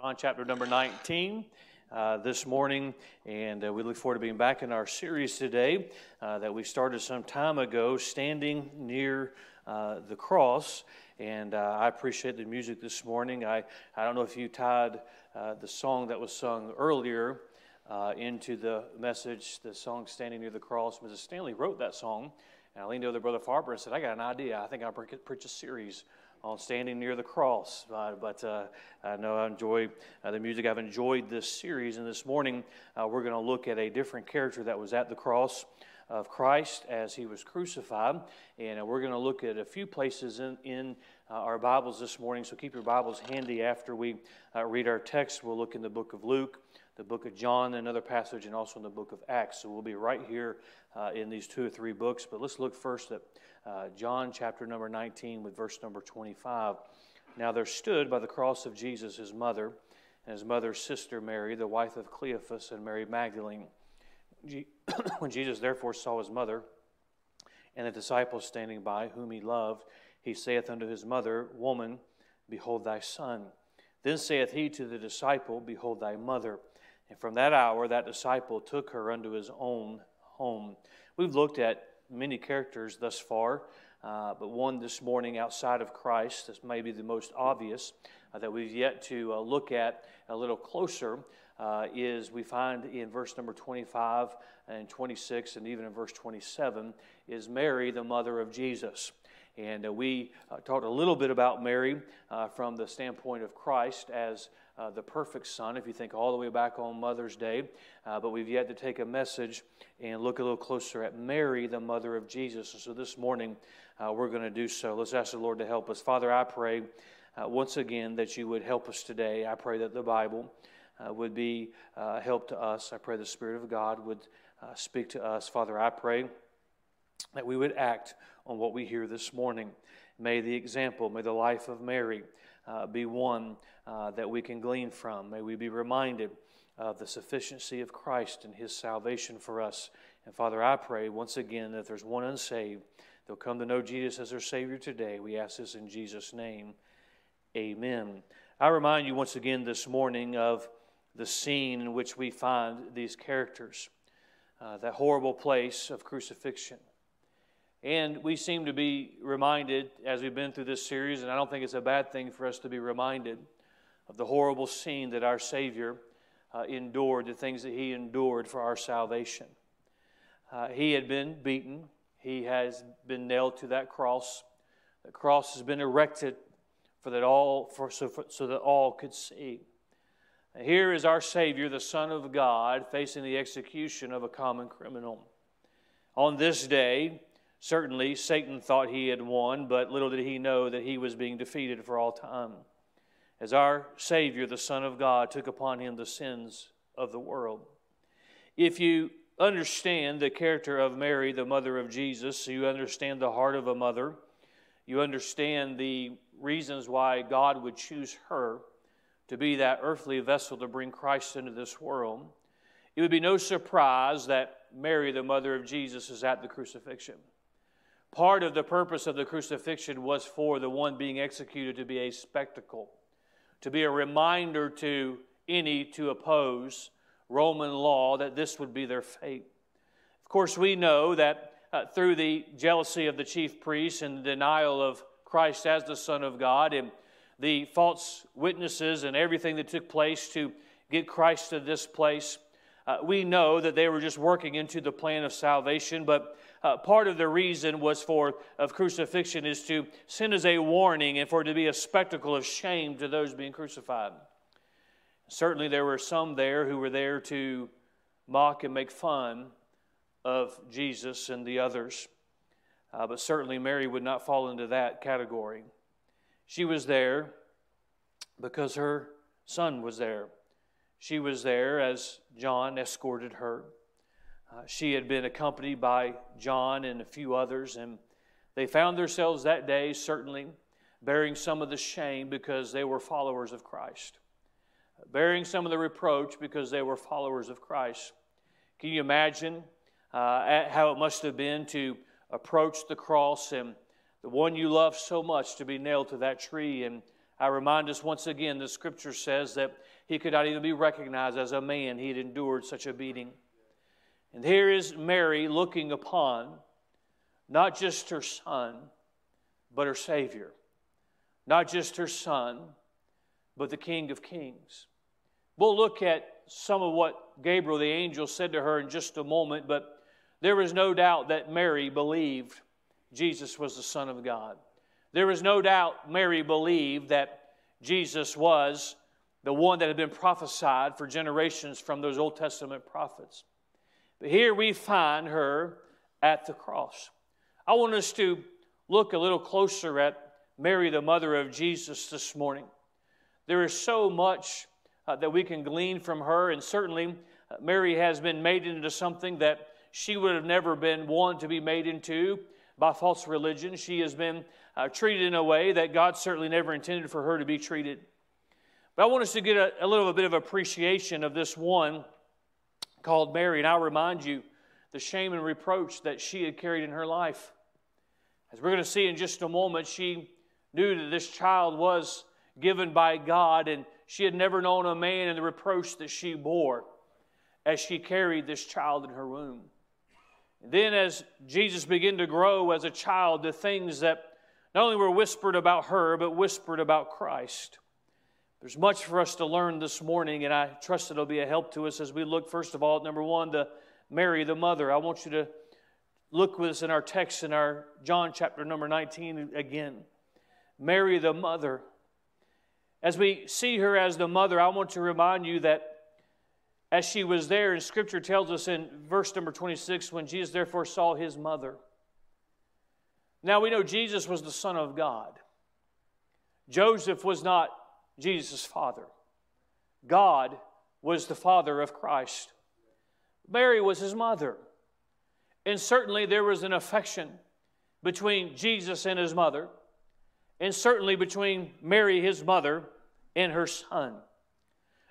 John chapter number 19 uh, this morning, and uh, we look forward to being back in our series today uh, that we started some time ago, Standing Near uh, the Cross. And uh, I appreciate the music this morning. I, I don't know if you tied uh, the song that was sung earlier into the message, the song Standing Near the Cross. Mrs. Stanley wrote that song, and I leaned over to Brother Farber and said, I got an idea. I think I'll preach a series on standing near the cross. Uh, but uh, I know I enjoy uh, the music. I've enjoyed this series, and this morning uh, we're going to look at a different character that was at the cross of Christ as he was crucified. And uh, we're going to look at a few places in, in uh, our Bibles this morning. So keep your Bibles handy after we read our text. We'll look in the book of Luke. The book of John, another passage, and also in the book of Acts. So we'll be right here in these two or three books. But let's look first at uh, John chapter number 19 with verse number 25. Now there stood by the cross of Jesus his mother and his mother's sister Mary, the wife of Cleophas, and Mary Magdalene. when Jesus therefore saw his mother and the disciples standing by, whom he loved, he saith unto his mother, Woman, behold thy son. Then saith he to the disciple, Behold thy mother. And from that hour that disciple took her unto his own home. We've looked at many characters thus far, uh, but one this morning outside of Christ that's maybe the most obvious uh, that we've yet to uh, look at a little closer uh, is we find in verse number 25 and 26 and even in verse 27 is Mary, the mother of Jesus. And uh, we uh, talked a little bit about Mary from the standpoint of Christ as uh, the perfect son, if you think all the way back on Mother's Day. Uh, but we've yet to take a message and look a little closer at Mary, the mother of Jesus. And so this morning, uh, we're going to do so. Let's ask the Lord to help us. Father, I pray uh, once again that you would help us today. I pray that the Bible uh, would be uh, help to us. I pray the Spirit of God would speak to us. Father, I pray that we would act on what we hear this morning. May the example, may the life of Mary uh, be one uh, that we can glean from. May we be reminded of the sufficiency of Christ and his salvation for us. And Father, I pray once again that if there's one unsaved, they'll come to know Jesus as their Savior today. We ask this in Jesus' name. Amen. I remind you once again this morning of the scene in which we find these characters, uh, that horrible place of crucifixion. And we seem to be reminded as we've been through this series, and I don't think it's a bad thing for us to be reminded of the horrible scene that our Savior uh, endured, the things that He endured for our salvation. Uh, he had been beaten, He has been nailed to that cross. The cross has been erected for that all, for, so, for, so that all could see. Here is our Savior, the Son of God, facing the execution of a common criminal. On this day, Certainly, Satan thought he had won, but little did he know that he was being defeated for all time. As our Savior, the Son of God, took upon him the sins of the world. If you understand the character of Mary, the mother of Jesus, you understand the heart of a mother, you understand the reasons why God would choose her to be that earthly vessel to bring Christ into this world, it would be no surprise that Mary, the mother of Jesus, is at the crucifixion. Part of the purpose of the crucifixion was for the one being executed to be a spectacle, to be a reminder to any to oppose Roman law that this would be their fate. Of course, we know that uh, through the jealousy of the chief priests and the denial of Christ as the Son of God and the false witnesses and everything that took place to get Christ to this place, uh, we know that they were just working into the plan of salvation, but uh, part of the reason was for of crucifixion is to send as a warning and for it to be a spectacle of shame to those being crucified. Certainly, there were some there who were there to mock and make fun of Jesus and the others. Uh, but certainly, Mary would not fall into that category. She was there because her son was there. She was there as John escorted her. Uh, she had been accompanied by John and a few others, and they found themselves that day certainly bearing some of the shame because they were followers of Christ, bearing some of the reproach because they were followers of Christ. Can you imagine uh, how it must have been to approach the cross and the one you love so much to be nailed to that tree? And I remind us once again the scripture says that he could not even be recognized as a man. He had endured such a beating. And here is Mary looking upon not just her son, but her Savior. Not just her son, but the King of Kings. We'll look at some of what Gabriel the angel said to her in just a moment, but there is no doubt that Mary believed Jesus was the Son of God. There is no doubt Mary believed that Jesus was the one that had been prophesied for generations from those Old Testament prophets. But here we find her at the cross. I want us to look a little closer at Mary, the mother of Jesus, this morning. There is so much uh, that we can glean from her, and certainly uh, Mary has been made into something that she would have never been one to be made into by false religion. She has been uh, treated in a way that God certainly never intended for her to be treated. But I want us to get a, a little bit of appreciation of this one called Mary, and I'll remind you the shame and reproach that she had carried in her life. As we're going to see in just a moment, she knew that this child was given by God, and she had never known a man and the reproach that she bore as she carried this child in her womb. Then, as Jesus began to grow as a child, the things that not only were whispered about her, but whispered about Christ. There's much for us to learn this morning, and I trust it'll be a help to us as we look, first of all, at number one, to Mary, the mother. I want you to look with us in our text in our John chapter number 19 again. Mary, the mother. As we see her as the mother, I want to remind you that as she was there, and Scripture tells us in verse number 26, when Jesus therefore saw his mother. Now we know Jesus was the Son of God. Joseph was not Jesus' father. God was the father of Christ. Mary was his mother. And certainly there was an affection between Jesus and his mother, and certainly between Mary, his mother, and her son.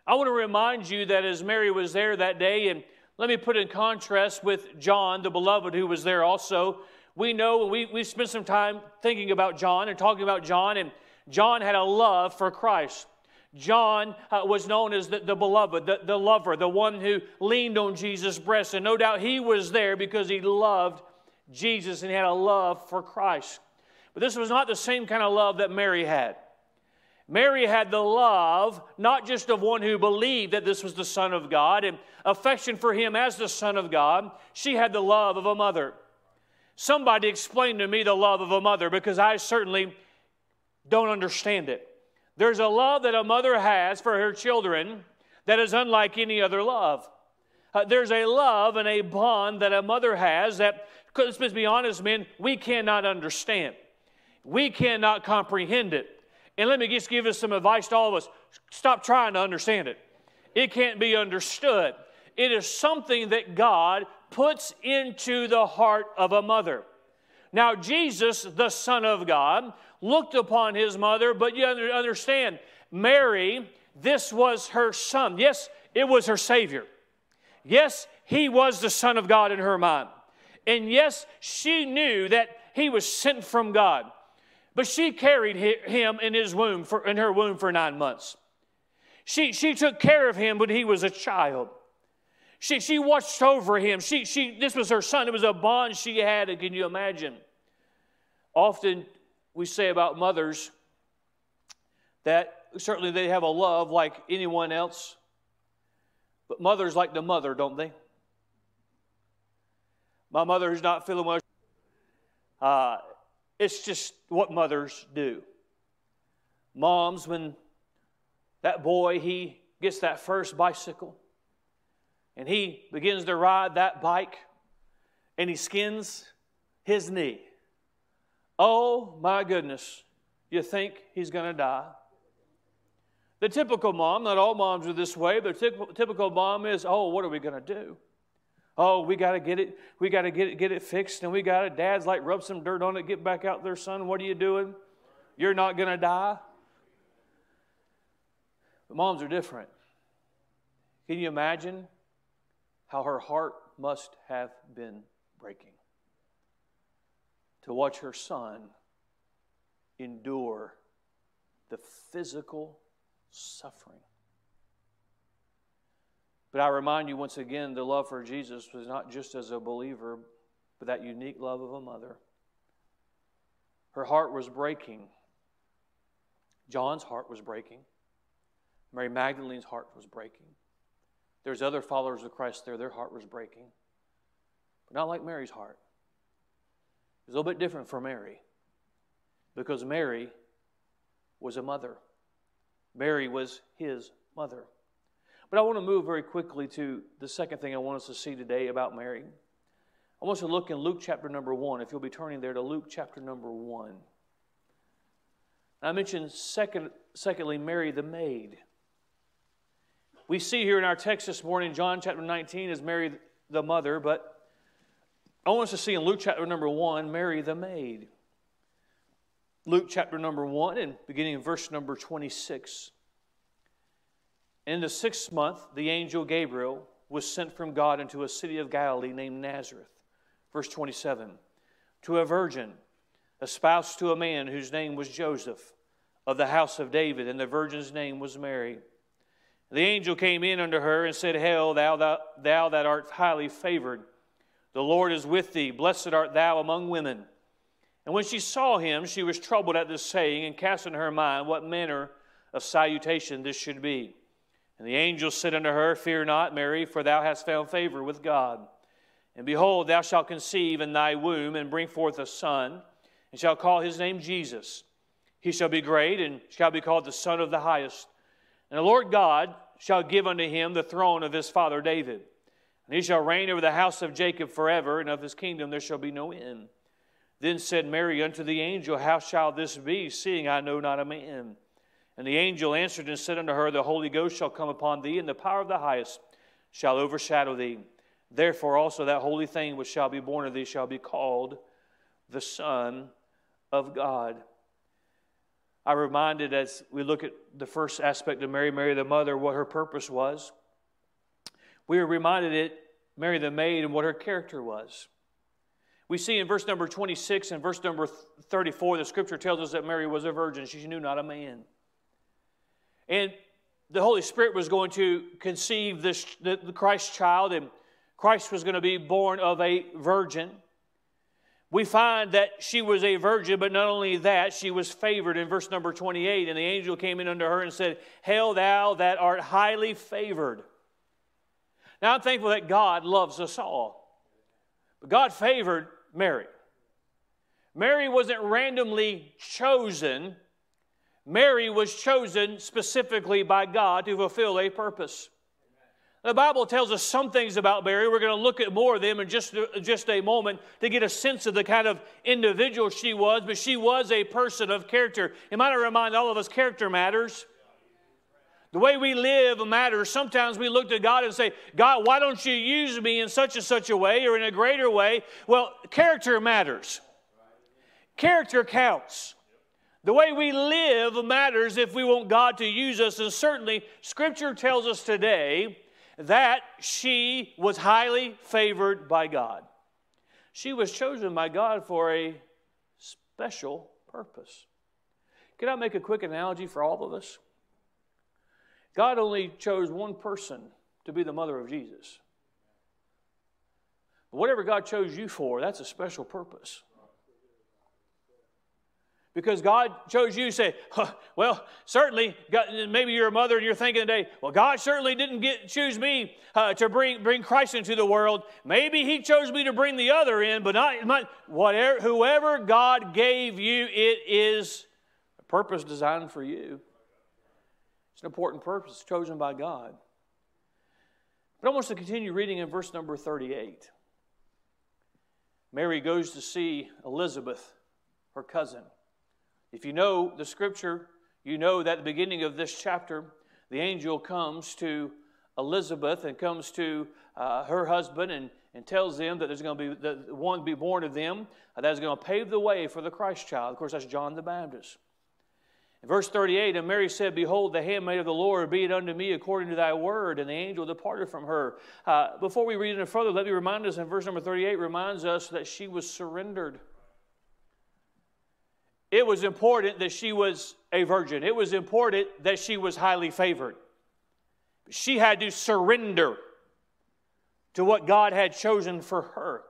I want to remind you that as Mary was there that day, and let me put in contrast with John, the beloved, who was there also. We know, we, we spent some time thinking about John and talking about John, and John had a love for Christ. John uh, was known as the, the beloved, the, the lover, the one who leaned on Jesus' breast. And no doubt he was there because he loved Jesus and he had a love for Christ. But this was not the same kind of love that Mary had. Mary had the love not just of one who believed that this was the Son of God and affection for him as the Son of God, she had the love of a mother. Somebody explain to me the love of a mother because I certainly don't understand it. There's a love that a mother has for her children that is unlike any other love. Uh, there's a love and a bond that a mother has that, let's be honest, men, we cannot understand. We cannot comprehend it. And let me just give us some advice to all of us stop trying to understand it. It can't be understood. It is something that God puts into the heart of a mother. Now, Jesus, the Son of God, looked upon his mother, but you understand, Mary, this was her son. Yes, it was her Savior. Yes, he was the Son of God in her mind. And yes, she knew that he was sent from God. But she carried him in his womb for, in her womb for nine months. She, she took care of him when he was a child. She, she watched over him. She, she, this was her son. It was a bond she had. Can you imagine? Often we say about mothers that certainly they have a love like anyone else, but mothers like the mother, don't they? My mother is not feeling well. Uh, it's just what mothers do. Moms, when that boy, he gets that first bicycle and he begins to ride that bike and he skins his knee. Oh my goodness, you think he's going to die? The typical mom, not all moms are this way, but the typical mom is, oh, what are we going to do? Oh, we got to get it. We got to get it, get it fixed, and we got it. Dad's like, rub some dirt on it. Get back out there, son. What are you doing? You're not going to die. But moms are different. Can you imagine how her heart must have been breaking to watch her son endure the physical suffering. But I remind you once again the love for Jesus was not just as a believer, but that unique love of a mother. Her heart was breaking. John's heart was breaking. Mary Magdalene's heart was breaking. There's other followers of Christ there, their heart was breaking. But not like Mary's heart. It's a little bit different for Mary because Mary was a mother. Mary was his mother. But I want to move very quickly to the second thing I want us to see today about Mary. I want us to look in Luke chapter number one, if you'll be turning there to Luke chapter number one. I mentioned second, secondly, Mary the maid. We see here in our text this morning, John chapter 19 is Mary the mother, but I want us to see in Luke chapter number 1, Mary the maid. Luke chapter number 1 and beginning in verse number 26. In the sixth month, the angel Gabriel was sent from God into a city of Galilee named Nazareth. Verse 27 To a virgin, espoused to a man whose name was Joseph, of the house of David, and the virgin's name was Mary. The angel came in unto her and said, Hail, thou, thou, thou that art highly favored. The Lord is with thee. Blessed art thou among women. And when she saw him, she was troubled at this saying, and cast in her mind what manner of salutation this should be. And the angel said unto her, Fear not, Mary, for thou hast found favor with God. And behold, thou shalt conceive in thy womb, and bring forth a son, and shalt call his name Jesus. He shall be great, and shall be called the Son of the Highest. And the Lord God shall give unto him the throne of his father David. And he shall reign over the house of Jacob forever, and of his kingdom there shall be no end. Then said Mary unto the angel, How shall this be, seeing I know not a man? And the angel answered and said unto her, The Holy Ghost shall come upon thee, and the power of the highest shall overshadow thee. Therefore also that holy thing which shall be born of thee shall be called the Son of God. I reminded as we look at the first aspect of Mary, Mary the mother, what her purpose was. We are reminded it, Mary the maid, and what her character was. We see in verse number 26 and verse number 34, the scripture tells us that Mary was a virgin. She knew not a man. And the Holy Spirit was going to conceive this, the, the Christ child, and Christ was going to be born of a virgin we find that she was a virgin, but not only that, she was favored in verse number 28. And the angel came in unto her and said, Hail, thou that art highly favored. Now I'm thankful that God loves us all. But God favored Mary. Mary wasn't randomly chosen, Mary was chosen specifically by God to fulfill a purpose. The Bible tells us some things about Mary. We're going to look at more of them in just, just a moment to get a sense of the kind of individual she was, but she was a person of character. It might remind all of us character matters. The way we live matters. Sometimes we look to God and say, God, why don't you use me in such and such a way or in a greater way? Well, character matters. Character counts. The way we live matters if we want God to use us. And certainly, Scripture tells us today that she was highly favored by God. She was chosen by God for a special purpose. Can I make a quick analogy for all of us? God only chose one person to be the mother of Jesus. But whatever God chose you for, that's a special purpose because God chose you. Say, huh, well, certainly, God, maybe you're a mother and you're thinking today, well, God certainly didn't get, choose me uh, to bring, bring Christ into the world. Maybe He chose me to bring the other in, but not, not whatever. Whoever God gave you, it is a purpose designed for you. It's an important purpose chosen by God. But I want us to continue reading in verse number 38. Mary goes to see Elizabeth, her cousin. If you know the scripture, you know that at the beginning of this chapter, the angel comes to Elizabeth and comes to uh, her husband and, and tells them that there's going to be the one to be born of them uh, that is going to pave the way for the Christ child. Of course, that's John the Baptist. Verse 38, and Mary said, Behold, the handmaid of the Lord, be it unto me according to thy word. And the angel departed from her. Uh, before we read any further, let me remind us in verse number 38 reminds us that she was surrendered. it was important that she was a virgin. It was important that she was highly favored. She had to surrender to what God had chosen for her.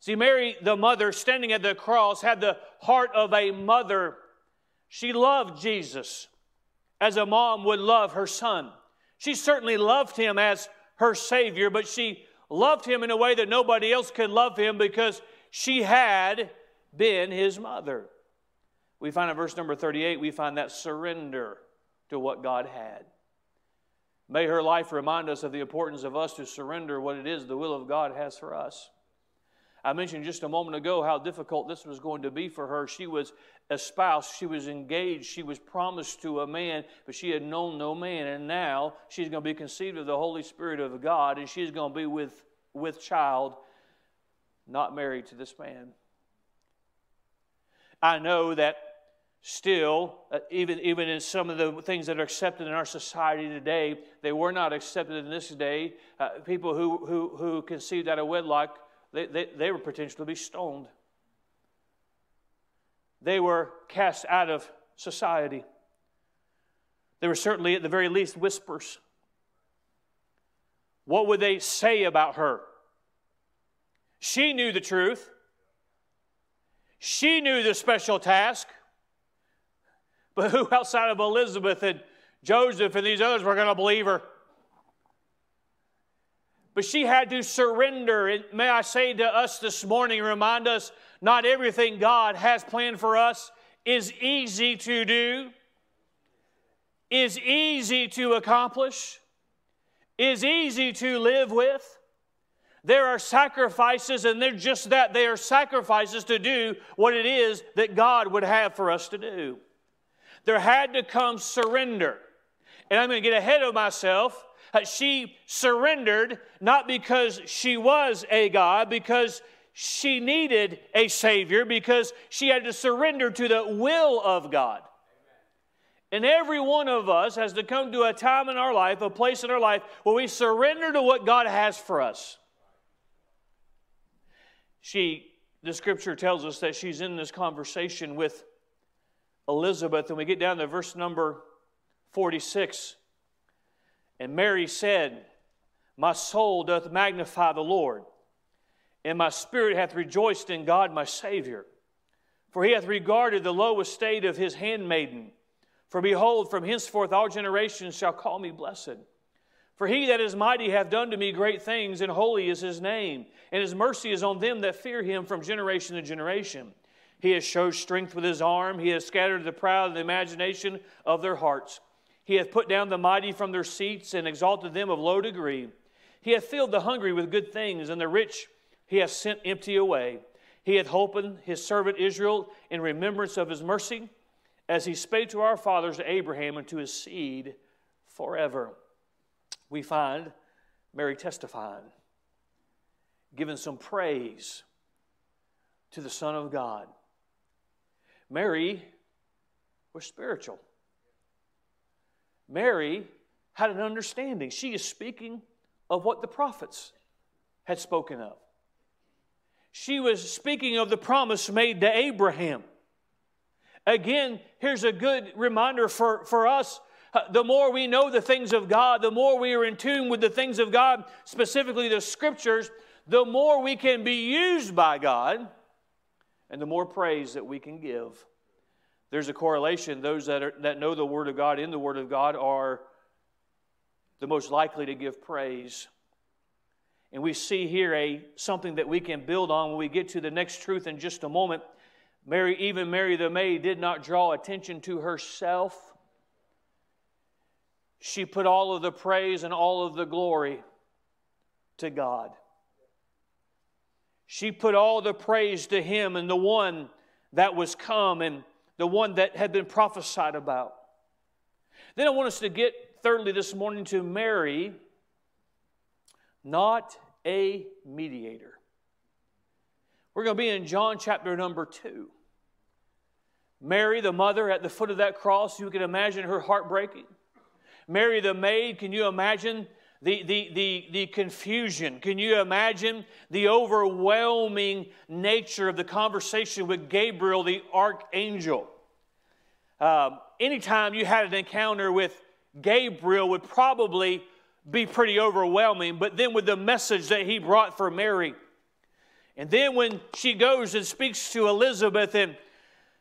See, Mary, the mother, standing at the cross, had the heart of a mother. She loved Jesus as a mom would love her son. She certainly loved him as her Savior, but she loved him in a way that nobody else could love him because she had been his mother. We find in verse number 38, we find that surrender to what God had. May her life remind us of the importance of us to surrender what it is the will of God has for us. I mentioned just a moment ago how difficult this was going to be for her. She was espoused, she was engaged, she was promised to a man, but she had known no man. And now she's going to be conceived of the Holy Spirit of God, and she's going to be with, with child, not married to this man. I know that still, uh, even, even in some of the things that are accepted in our society today, they were not accepted in this day. Uh, people who, who, who conceived out of wedlock, they, they, they were potentially be stoned. They were cast out of society. They were certainly, at the very least, whispers. What would they say about her? She knew the truth. She knew the special task. But who outside of Elizabeth and Joseph and these others were going to believe her? But she had to surrender. And may I say to us this morning, remind us not everything God has planned for us is easy to do, is easy to accomplish, is easy to live with. There are sacrifices, and they're just that. They are sacrifices to do what it is that God would have for us to do. There had to come surrender. And I'm going to get ahead of myself. Uh, she surrendered not because she was a God, because she needed a Savior, because she had to surrender to the will of God. And every one of us has to come to a time in our life, a place in our life, where we surrender to what God has for us. She, the scripture tells us that she's in this conversation with Elizabeth, and we get down to verse number 46. And Mary said, My soul doth magnify the Lord, and my spirit hath rejoiced in God my Savior. For he hath regarded the low estate of his handmaiden. For behold, from henceforth all generations shall call me blessed. For he that is mighty hath done to me great things, and holy is his name, and his mercy is on them that fear him from generation to generation. He has showed strength with his arm. He has scattered the proud in the imagination of their hearts. He hath put down the mighty from their seats and exalted them of low degree. He hath filled the hungry with good things, and the rich he hath sent empty away. He hath opened his servant Israel in remembrance of his mercy, as he spake to our fathers, to Abraham, and to his seed forever. We find Mary testifying, giving some praise to the Son of God. Mary was spiritual. Mary had an understanding. She is speaking of what the prophets had spoken of. She was speaking of the promise made to Abraham. Again, here's a good reminder for, for us. The more we know the things of God, the more we are in tune with the things of God, specifically the scriptures, the more we can be used by God and the more praise that we can give. There's a correlation. Those that, are, that know the Word of God in the Word of God are the most likely to give praise. And we see here a something that we can build on when we get to the next truth in just a moment. Mary, even Mary the maid, did not draw attention to herself. She put all of the praise and all of the glory to God. She put all the praise to him and the one that was come and the one that had been prophesied about. Then I want us to get, thirdly, this morning to Mary, not a mediator. We're going to be in John chapter number 2. Mary, the mother, at the foot of that cross, you can imagine her heart breaking. Mary, the maid, can you imagine the, the, the, the confusion. Can you imagine the overwhelming nature of the conversation with Gabriel, the archangel? Um, anytime you had an encounter with Gabriel would probably be pretty overwhelming, but then with the message that he brought for Mary. And then when she goes and speaks to Elizabeth, and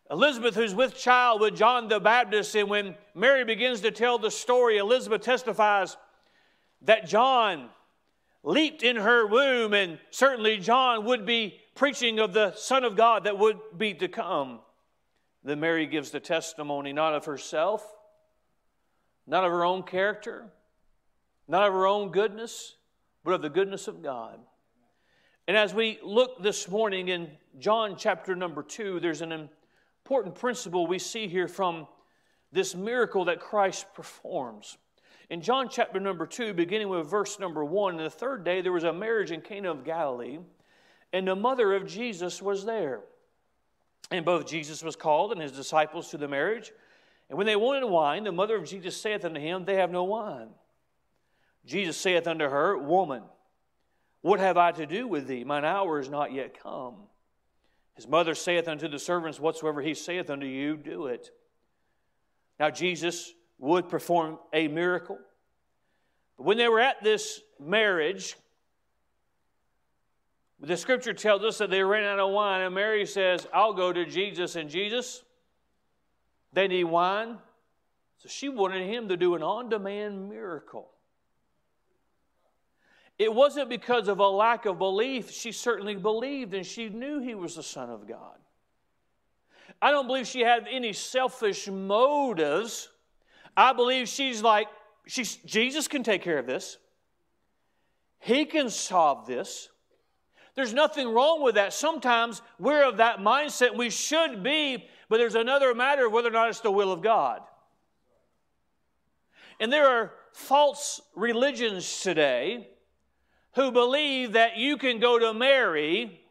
Elizabeth, who's with child with John the Baptist, and when Mary begins to tell the story, Elizabeth testifies that John leaped in her womb, and certainly John would be preaching of the Son of God that would be to come. Then Mary gives the testimony not of herself, not of her own character, not of our own goodness, but of the goodness of God. And as we look this morning in John chapter number two, there's an important principle we see here from this miracle that Christ performs. In John chapter number two, beginning with verse number one, on the third day there was a marriage in Cana of Galilee, and the mother of Jesus was there. And both Jesus was called and his disciples to the marriage. And when they wanted wine, the mother of Jesus saith unto him, They have no wine. Jesus saith unto her, Woman, what have I to do with thee? Mine hour is not yet come. His mother saith unto the servants, Whatsoever he saith unto you, do it. Now, Jesus would perform a miracle. But when they were at this marriage, the scripture tells us that they ran out of wine, and Mary says, I'll go to Jesus. And Jesus, they need wine. So she wanted him to do an on demand miracle. It wasn't because of a lack of belief. She certainly believed and she knew he was the Son of God. I don't believe she had any selfish motives. I believe she's like, she's, Jesus can take care of this. He can solve this. There's nothing wrong with that. Sometimes we're of that mindset. We should be, but there's another matter of whether or not it's the will of God. And there are false religions today who believe that you can go to Mary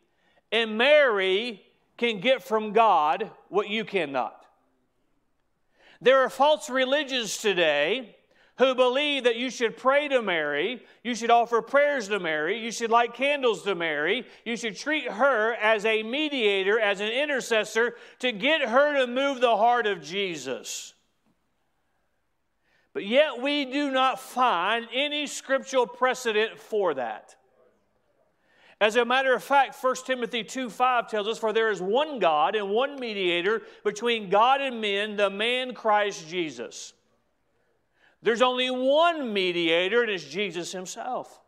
and Mary can get from God what you cannot. There are false religions today who believe that you should pray to Mary, you should offer prayers to Mary, you should light candles to Mary, you should treat her as a mediator, as an intercessor to get her to move the heart of Jesus. But yet we do not find any scriptural precedent for that. As a matter of fact, 1 Timothy 2 5 tells us, For there is one God and one mediator between God and men, the man Christ Jesus. There's only one mediator, and it's Jesus himself.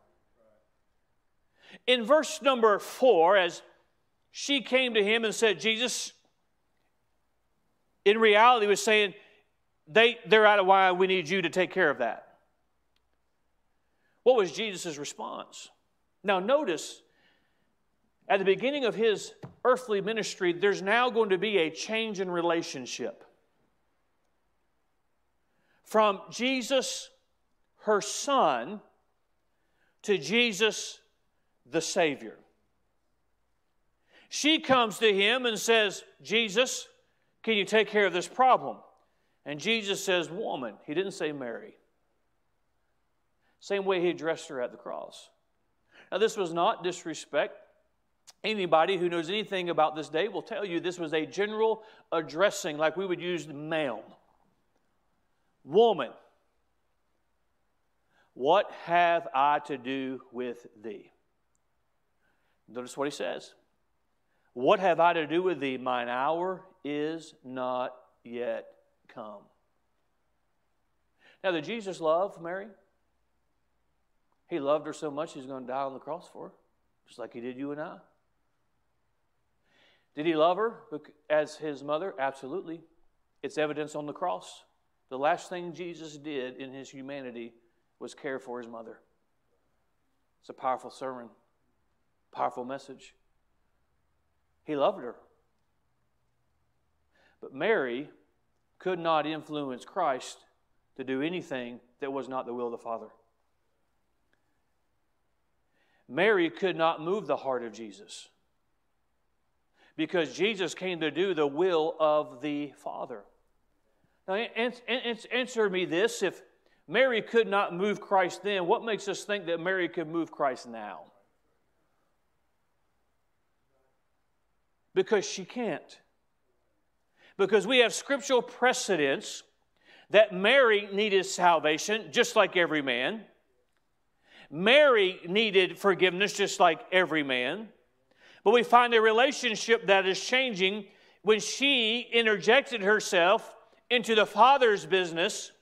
In verse number 4, as she came to him and said, Jesus, in reality, was saying, they, they're out of wine. We need you to take care of that. What was Jesus' response? Now, notice at the beginning of his earthly ministry, there's now going to be a change in relationship. From Jesus, her son, to Jesus, the Savior. She comes to him and says, Jesus, can you take care of this problem? And Jesus says, Woman. He didn't say Mary. Same way he addressed her at the cross. Now, this was not disrespect. Anybody who knows anything about this day will tell you this was a general addressing, like we would use ma'am. Woman, what have I to do with thee? Notice what he says. What have I to do with thee? Mine hour is not yet come. Now, did Jesus love Mary? He loved her so much he's going to die on the cross for her, just like he did you and I. Did he love her as his mother? Absolutely. It's evidence on the cross. The last thing Jesus did in his humanity was care for his mother. It's a powerful sermon, powerful message. He loved her. But Mary could not influence Christ to do anything that was not the will of the Father. Mary could not move the heart of Jesus because Jesus came to do the will of the Father. Now, answer me this if Mary could not move Christ then. What makes us think that Mary could move Christ now? Because she can't. Because we have scriptural precedents that Mary needed salvation just like every man. Mary needed forgiveness just like every man. But we find a relationship that is changing when she interjected herself into the Father's business.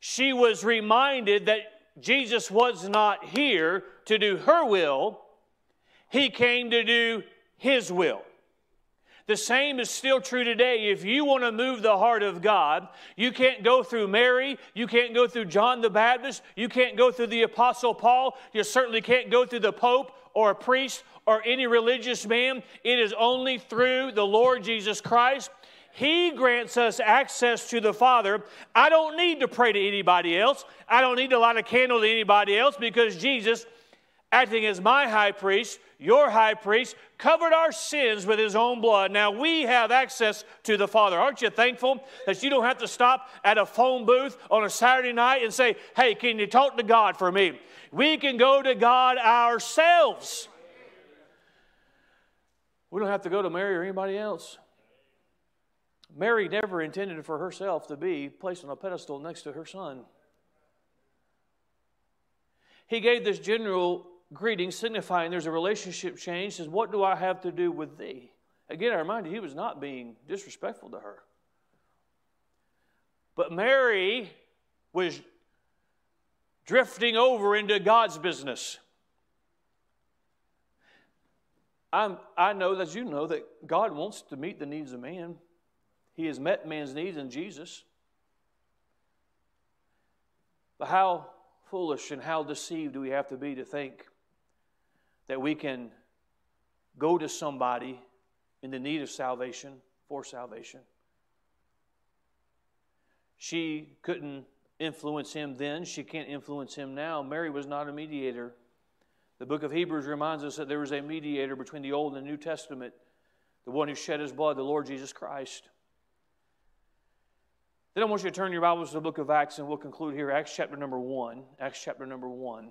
She was reminded that Jesus was not here to do her will, He came to do His will. The same is still true today. If you want to move the heart of God, you can't go through Mary, you can't go through John the Baptist, you can't go through the Apostle Paul, you certainly can't go through the Pope or a priest or any religious man. It is only through the Lord Jesus Christ. He grants us access to the Father. I don't need to pray to anybody else. I don't need to light a candle to anybody else because Jesus, acting as my high priest, your high priest, covered our sins with his own blood. Now we have access to the Father. Aren't you thankful that you don't have to stop at a phone booth on a Saturday night and say, Hey, can you talk to God for me? We can go to God ourselves. We don't have to go to Mary or anybody else. Mary never intended for herself to be placed on a pedestal next to her son. He gave this general greeting signifying there's a relationship change, says, What do I have to do with thee? Again, I remind you, he was not being disrespectful to her. But Mary was drifting over into God's business. I'm, I know, as you know, that God wants to meet the needs of man. He has met man's needs in Jesus. But how foolish and how deceived do we have to be to think that we can go to somebody in the need of salvation for salvation. She couldn't influence him then, she can't influence him now. Mary was not a mediator. The book of Hebrews reminds us that there was a mediator between the Old and the New Testament, the one who shed his blood, the Lord Jesus Christ. Then I want you to turn your Bibles to the book of Acts, and we'll conclude here. Acts chapter number 1. Acts chapter number 1.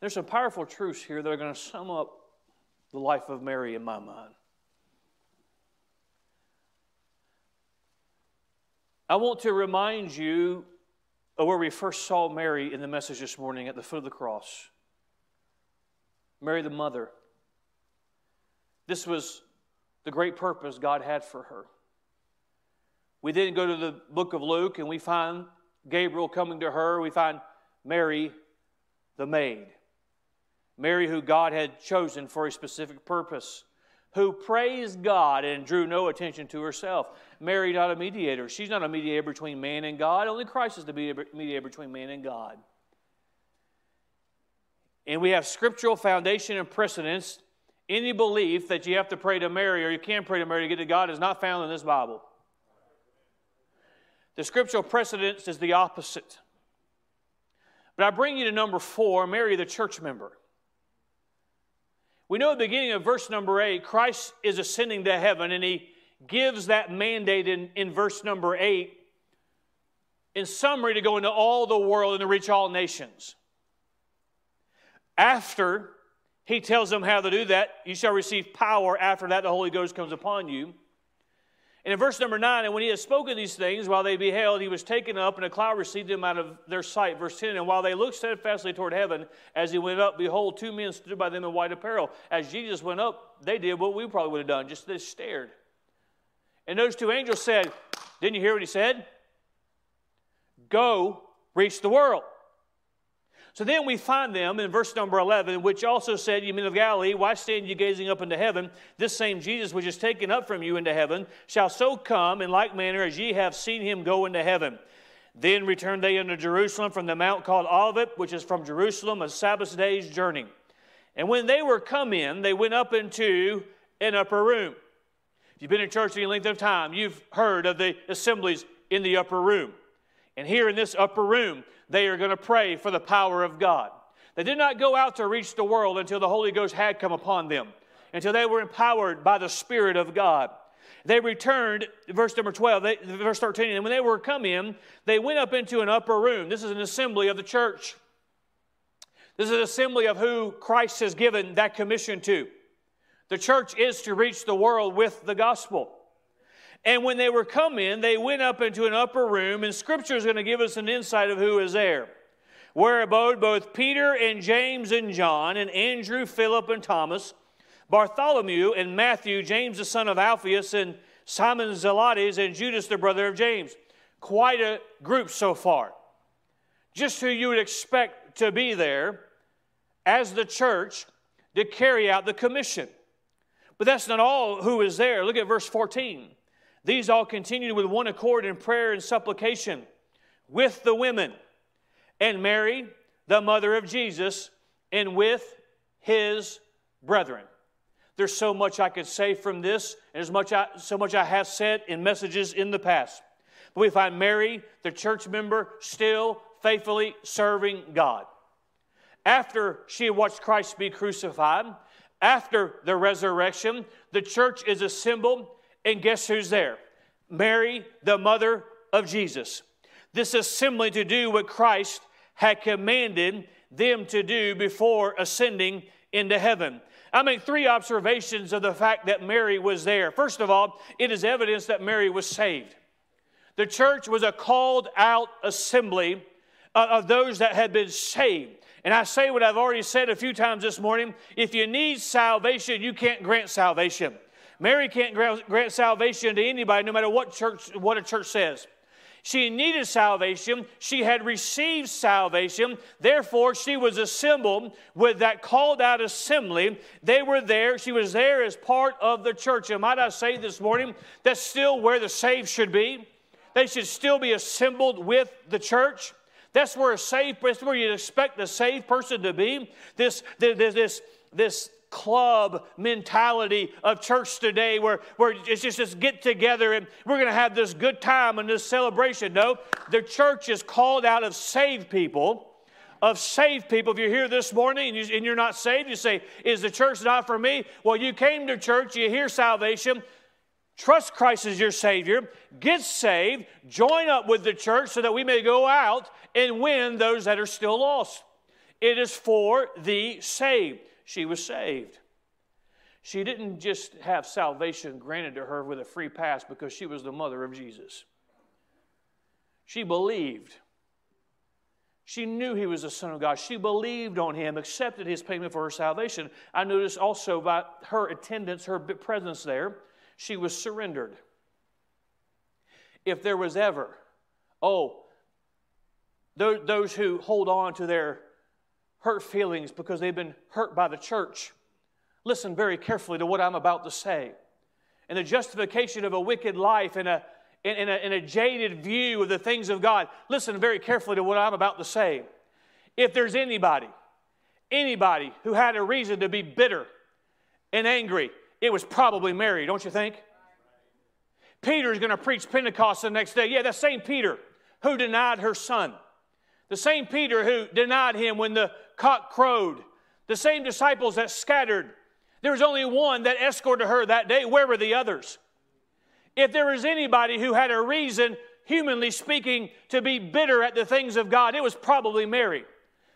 There's some powerful truths here that are going to sum up the life of Mary in my mind. I want to remind you of where we first saw Mary in the message this morning at the foot of the cross. Mary, the mother. This was the great purpose God had for her. We then go to the book of Luke and we find Gabriel coming to her. We find Mary, the maid. Mary, who God had chosen for a specific purpose, who praised God and drew no attention to herself. Mary, not a mediator. She's not a mediator between man and God. Only Christ is the mediator between man and God. And we have scriptural foundation and precedence. Any belief that you have to pray to Mary or you can pray to Mary to get to God is not found in this Bible. The scriptural precedence is the opposite. But I bring you to number four Mary, the church member. We know at the beginning of verse number eight, Christ is ascending to heaven, and he gives that mandate in, in verse number eight, in summary, to go into all the world and to reach all nations. After he tells them how to do that, you shall receive power. After that, the Holy Ghost comes upon you. And in verse number 9, and when he had spoken these things, while they beheld, he was taken up, and a cloud received him out of their sight. Verse 10, and while they looked steadfastly toward heaven, as he went up, behold, two men stood by them in white apparel. As Jesus went up, they did what we probably would have done, just they stared. And those two angels said, Didn't you hear what he said? Go reach the world. So then we find them in verse number 11, which also said, You men of Galilee, why stand you gazing up into heaven? This same Jesus, which is taken up from you into heaven, shall so come in like manner as ye have seen him go into heaven. Then returned they unto Jerusalem from the mount called Olivet, which is from Jerusalem a Sabbath day's journey. And when they were come in, they went up into an upper room. If you've been in church any length of time, you've heard of the assemblies in the upper room. And here in this upper room, they are going to pray for the power of God. They did not go out to reach the world until the Holy Ghost had come upon them, until they were empowered by the Spirit of God. They returned, verse number 12, they, verse 13, and when they were come in, they went up into an upper room. This is an assembly of the church. This is an assembly of who Christ has given that commission to. The church is to reach the world with the gospel. And when they were come in, they went up into an upper room, and Scripture is going to give us an insight of who is there. Where abode both Peter and James and John, and Andrew, Philip, and Thomas Bartholomew and Matthew, James the son of Alphaeus, and Simon Zelotes, and Judas the brother of James. Quite a group so far. Just who you would expect to be there as the church to carry out the commission. But that's not all who is there. Look at verse 14. These all continued with one accord in prayer and supplication with the women and Mary, the mother of Jesus, and with his brethren. There's so much I could say from this, and as much I, so much I have said in messages in the past. But we find Mary, the church member, still faithfully serving God. After she watched Christ be crucified, after the resurrection, the church is assembled, and guess who's there? Mary, the mother of Jesus. This assembly to do what Christ had commanded them to do before ascending into heaven. I make three observations of the fact that Mary was there. First of all, it is evidence that Mary was saved. The church was a called out assembly uh, of those that had been saved. And I say what I've already said a few times this morning if you need salvation, you can't grant salvation. Mary can't grant salvation to anybody, no matter what church, what a church says. She needed salvation. She had received salvation. Therefore, she was assembled with that called out assembly. They were there. She was there as part of the church. And might I say this morning, that's still where the saved should be. They should still be assembled with the church. That's where a saved, that's where you'd expect the saved person to be. This, this, this, this club mentality of church today where, where it's just this get together and we're going to have this good time and this celebration. No, the church is called out of saved people. Of saved people. If you're here this morning and, you, are not saved, you say, Is the church not for me? Well, you came to church, you hear salvation, trust Christ as your Savior, get saved, join up with the church so that we may go out and win those that are still lost. It is for the saved she was saved. She didn't just have salvation granted to her with a free pass because she was the mother of Jesus. She believed. She knew he was the Son of God. She believed on him, accepted his payment for her salvation. I noticed also by her attendance, her presence there, she was surrendered. If there was ever, oh, those who hold on to their hurt feelings because they've been hurt by the church. Listen very carefully to what I'm about to say. And the justification of a wicked life and a, in, a, in a jaded view of the things of God. Listen very carefully to what I'm about to say. If there's anybody, anybody who had a reason to be bitter and angry, it was probably Mary, don't you think? Peter is going to preach Pentecost the next day. Yeah, that same Peter who denied her son. The same Peter who denied him when the cock crowed. The same disciples that scattered. There was only one that escorted her that day. Where were the others? If there was anybody who had a reason, humanly speaking, to be bitter at the things of God, it was probably Mary.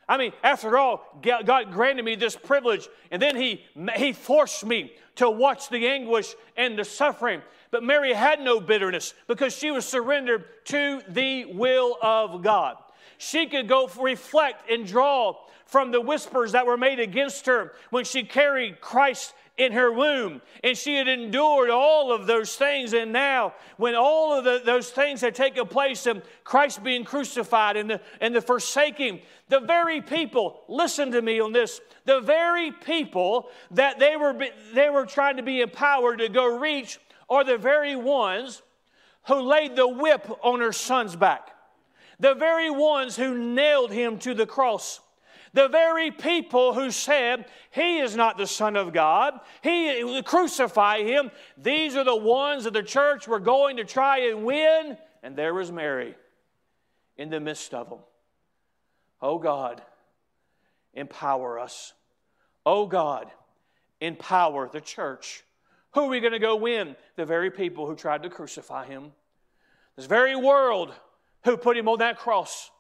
I mean, after all, God granted me this privilege, and then He, he forced me to watch the anguish and the suffering. But Mary had no bitterness because she was surrendered to the will of God she could go reflect and draw from the whispers that were made against her when she carried Christ in her womb. And she had endured all of those things. And now, when all of the, those things had taken place and Christ being crucified and the, and the forsaking, the very people, listen to me on this, the very people that they were, they were trying to be empowered to go reach are the very ones who laid the whip on her son's back the very ones who nailed him to the cross. The very people who said, He is not the Son of God, He crucify him. These are the ones that the church were going to try and win. And there was Mary in the midst of them. Oh God, empower us. Oh God, empower the church Who are we going to go win? The very people who tried to crucify him. This very world who put him on that cross.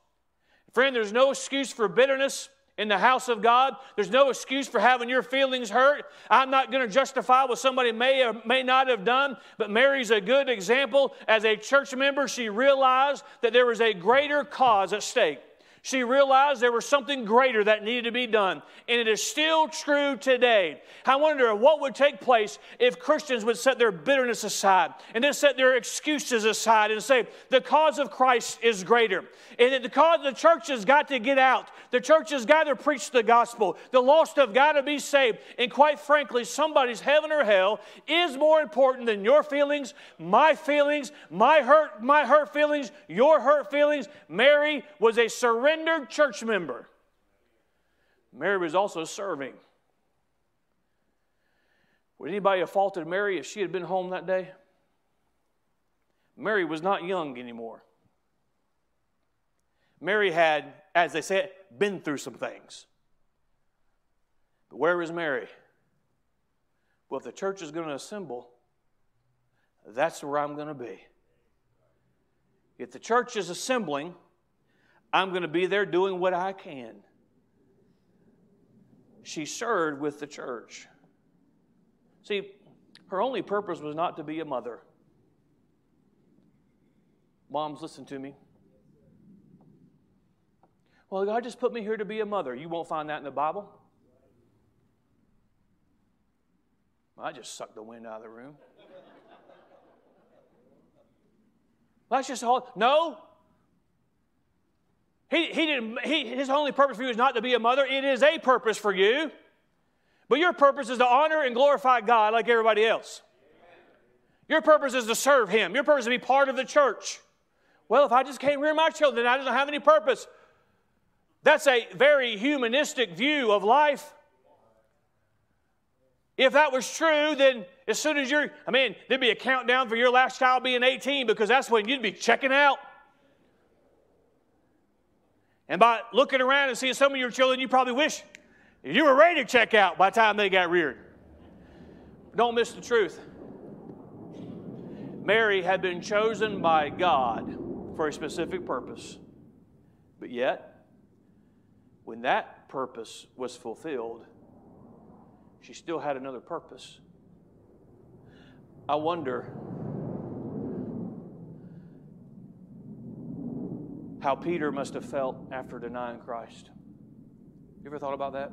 Friend, there's no excuse for bitterness in the house of God. There's no excuse for having your feelings hurt. I'm not going to justify what somebody may or may not have done, but Mary's a good example. As a church member, she realized that there was a greater cause at stake. She realized there was something greater that needed to be done. And it is still true today. I wonder what would take place if Christians would set their bitterness aside and then set their excuses aside and say, the cause of Christ is greater. And that the cause the church has got to get out. The church has got to preach the gospel. The lost have got to be saved. And quite frankly, somebody's heaven or hell is more important than your feelings, my feelings, my hurt, my hurt feelings, your hurt feelings. Mary was a surrender surrendered church member. Mary was also serving. Would anybody have faulted Mary if she had been home that day? Mary was not young anymore. Mary had, as they said, been through some things. But where is Mary? Well, if the church is going to assemble, that's where I'm going to be. If the church is assembling, I'm going to be there doing what I can. She served with the church. See, her only purpose was not to be a mother. Moms, listen to me. Well, God just put me here to be a mother. You won't find that in the Bible. I just sucked the wind out of the room. That's just all. No, he, he didn't, he, his only purpose for you is not to be a mother. It is a purpose for you. But your purpose is to honor and glorify God like everybody else. Your purpose is to serve Him. Your purpose is to be part of the church. Well, if I just can't rear my children, I don't have any purpose. That's a very humanistic view of life. If that was true, then as soon as you're, I mean, there'd be a countdown for your last child being 18 because that's when you'd be checking out. And by looking around and seeing some of your children, you probably wish you were ready to check out by the time they got reared. Don't miss the truth. Mary had been chosen by God for a specific purpose. But yet, when that purpose was fulfilled, she still had another purpose. I wonder how Peter must have felt after denying Christ. You ever thought about that?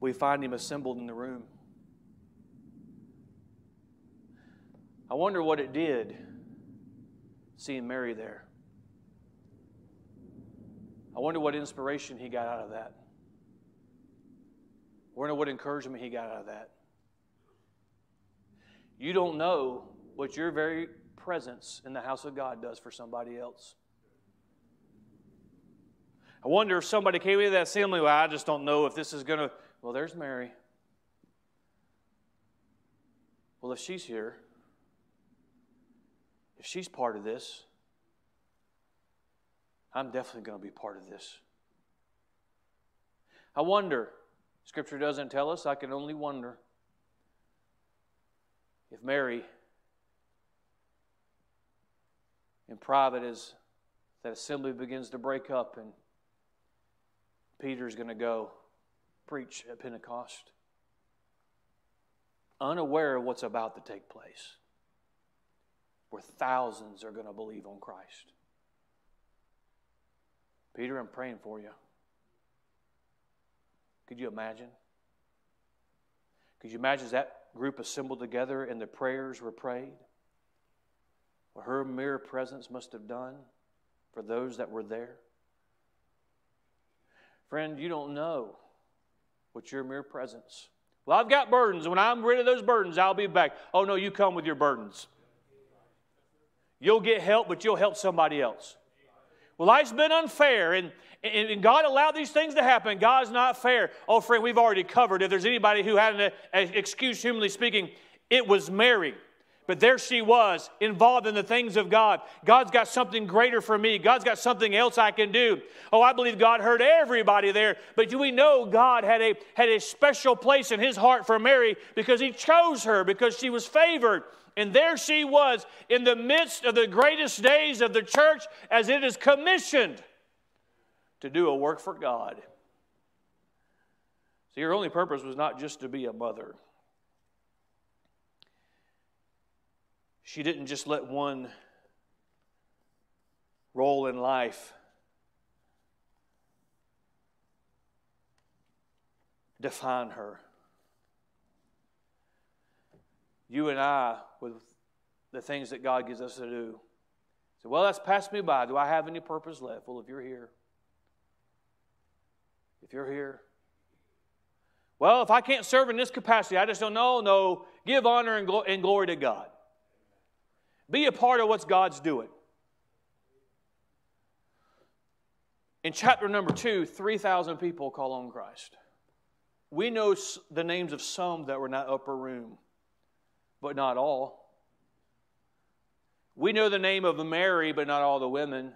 We find him assembled in the room. I wonder what it did seeing Mary there. I wonder what inspiration he got out of that. I wonder what encouragement he got out of that. You don't know what your very presence in the house of God does for somebody else. I wonder if somebody came into that assembly, well, I just don't know if this is going to. Well, there's Mary. Well, if she's here, if she's part of this, I'm definitely going to be part of this. I wonder, Scripture doesn't tell us, I can only wonder if Mary in private as that assembly begins to break up and Peter's going to go preach at Pentecost, unaware of what's about to take place, where thousands are going to believe on Christ. Peter, I'm praying for you. Could you imagine? Could you imagine that group assembled together and the prayers were prayed? What her mere presence must have done for those that were there. Friend, you don't know what your mere presence. Well, I've got burdens. When I'm rid of those burdens, I'll be back. Oh, no, you come with your burdens. You'll get help, but you'll help somebody else. Well, life's been unfair, and, and God allowed these things to happen. God's not fair. Oh, friend, we've already covered. If there's anybody who had an, an excuse, humanly speaking, it was Mary. But there she was, involved in the things of God. God's got something greater for me. God's got something else I can do. Oh, I believe God heard everybody there. But do we know God had a, had a special place in his heart for Mary because he chose her, because she was favored. And there she was in the midst of the greatest days of the church as it is commissioned to do a work for God. See, her only purpose was not just to be a mother. She didn't just let one role in life define her. You and I, with the things that God gives us to do, say, Well, that's passed me by. Do I have any purpose left? Well, if you're here, if you're here, well, if I can't serve in this capacity, I just don't know. No, give honor and, and glory to God. Be a part of what God's doing. In chapter number two, 3,000 people call on Christ. We know the names of some that were that upper room, but not all. We know the name of Mary, but not all the women.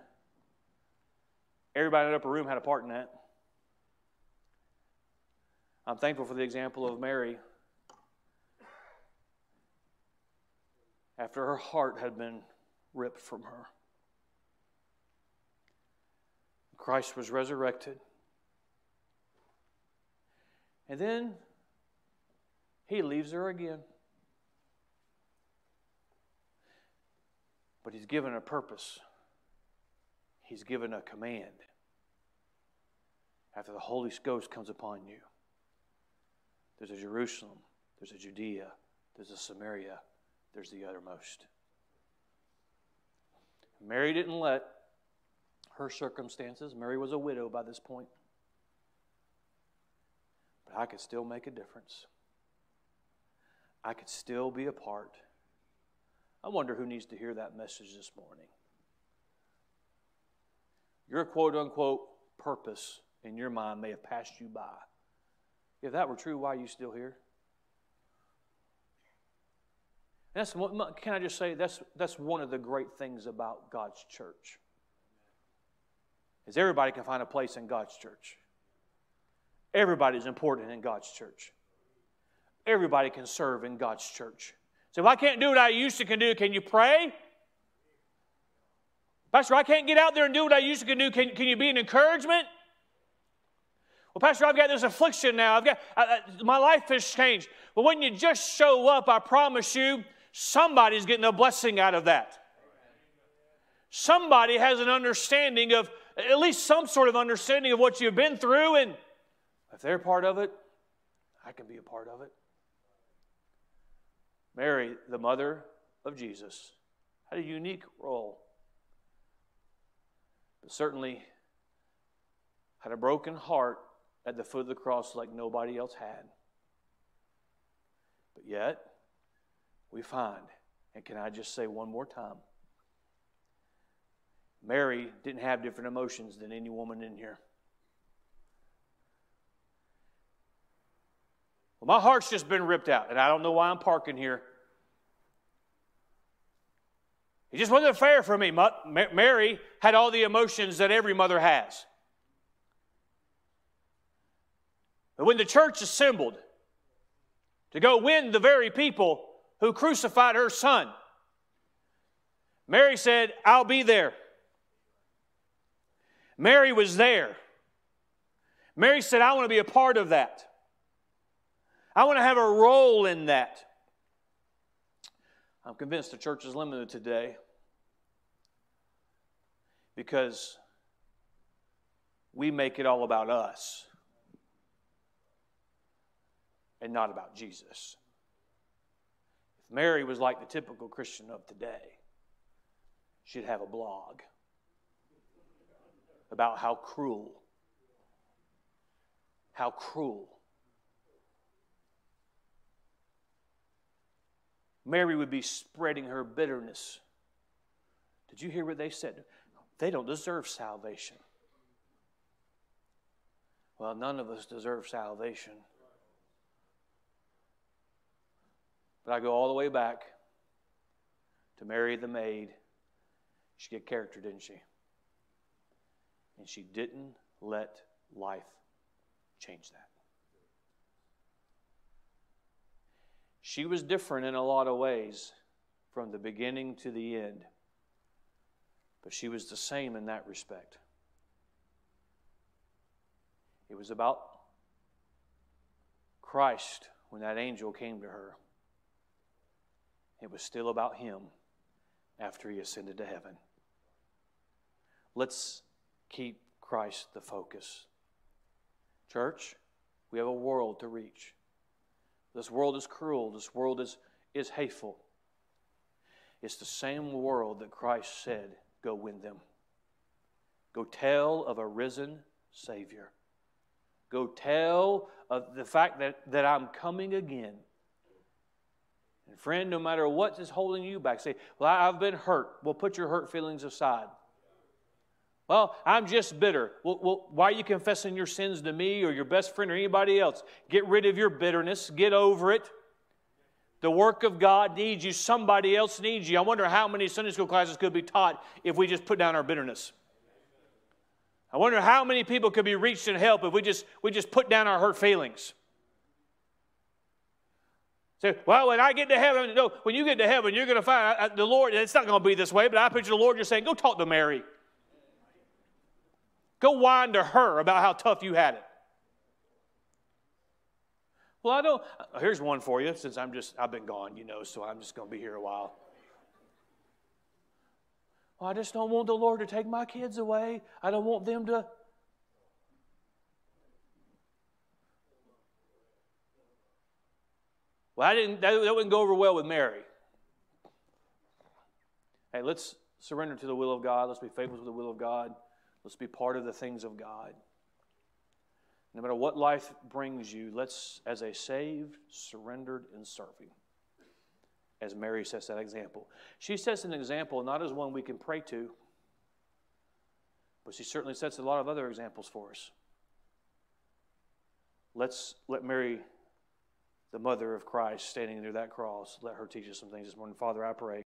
Everybody in upper room had a part in that. I'm thankful for the example of Mary. After her heart had been ripped from her. Christ was resurrected. And then he leaves her again. But he's given a purpose, he's given a command. After the Holy Ghost comes upon you, there's a Jerusalem, there's a Judea, there's a Samaria, there's the uttermost. Mary didn't let her circumstances, Mary was a widow by this point, but I could still make a difference. I could still be a part. I wonder who needs to hear that message this morning. Your quote unquote purpose in your mind may have passed you by. If that were true, why are you still here? That's can I just say that's that's one of the great things about God's church. Is everybody can find a place in God's church. Everybody's important in God's church. Everybody can serve in God's church. So if I can't do what I used to can do, can you pray? Pastor, I can't get out there and do what I used to can do. Can, can you be an encouragement? Well, Pastor, I've got this affliction now. I've got I, I, my life has changed. But when you just show up, I promise you, Somebody's getting a blessing out of that. Somebody has an understanding of, at least some sort of understanding of what you've been through, and if they're part of it, I can be a part of it. Mary, the mother of Jesus, had a unique role, but certainly had a broken heart at the foot of the cross like nobody else had. But yet, we find, and can I just say one more time? Mary didn't have different emotions than any woman in here. Well, my heart's just been ripped out, and I don't know why I'm parking here. It just wasn't fair for me. Mary had all the emotions that every mother has. But when the church assembled to go win the very people who crucified her son. Mary said, I'll be there. Mary was there. Mary said, I want to be a part of that. I want to have a role in that. I'm convinced the church is limited today because we make it all about us and not about Jesus. Mary was like the typical Christian of today. She'd have a blog about how cruel, how cruel. Mary would be spreading her bitterness. Did you hear what they said? They don't deserve salvation. Well, none of us deserve salvation. But I go all the way back to Mary the maid. She get character, didn't she? And she didn't let life change that. She was different in a lot of ways from the beginning to the end, but she was the same in that respect. It was about Christ when that angel came to her. It was still about him after he ascended to heaven. Let's keep Christ the focus. Church, we have a world to reach. This world is cruel. This world is, is hateful. It's the same world that Christ said, Go win them. Go tell of a risen Savior. Go tell of the fact that, that I'm coming again. And friend, no matter what is holding you back, say, Well, I've been hurt. Well, put your hurt feelings aside. Well, I'm just bitter. Well, well, why are you confessing your sins to me or your best friend or anybody else? Get rid of your bitterness. Get over it. The work of God needs you. Somebody else needs you. I wonder how many Sunday school classes could be taught if we just put down our bitterness. I wonder how many people could be reached and helped if we just, we just put down our hurt feelings. Say, well, when I get to heaven, no, when you get to heaven, you're going to find I, I, the Lord. It's not going to be this way, but I picture the Lord just saying, go talk to Mary. Go whine to her about how tough you had it. Well, I don't. Here's one for you, since I'm just I've been gone, you know, so I'm just going to be here a while. Well, I just don't want the Lord to take my kids away. I don't want them to. Well, I didn't. That, that wouldn't go over well with Mary. Hey, let's surrender to the will of God. Let's be faithful to the will of God. Let's be part of the things of God. No matter what life brings you, let's, as a saved, surrendered, and serving, as Mary sets that example. She sets an example not as one we can pray to, but she certainly sets a lot of other examples for us. Let's let Mary, the mother of Christ, standing near that cross, let her teach us some things this morning. Father, I pray.